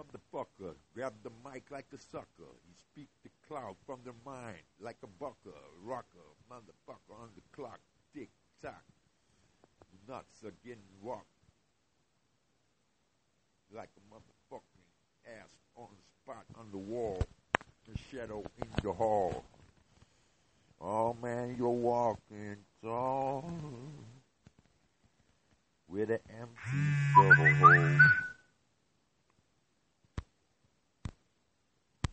motherfucker, grab the mic like a sucker. He speak the cloud from the mind like a bucker, rocker, motherfucker on the clock, tick tock. Nuts are getting like a motherfucking ass on the spot on the wall, the shadow in the hall. Oh man, you're walking tall with an empty double hole.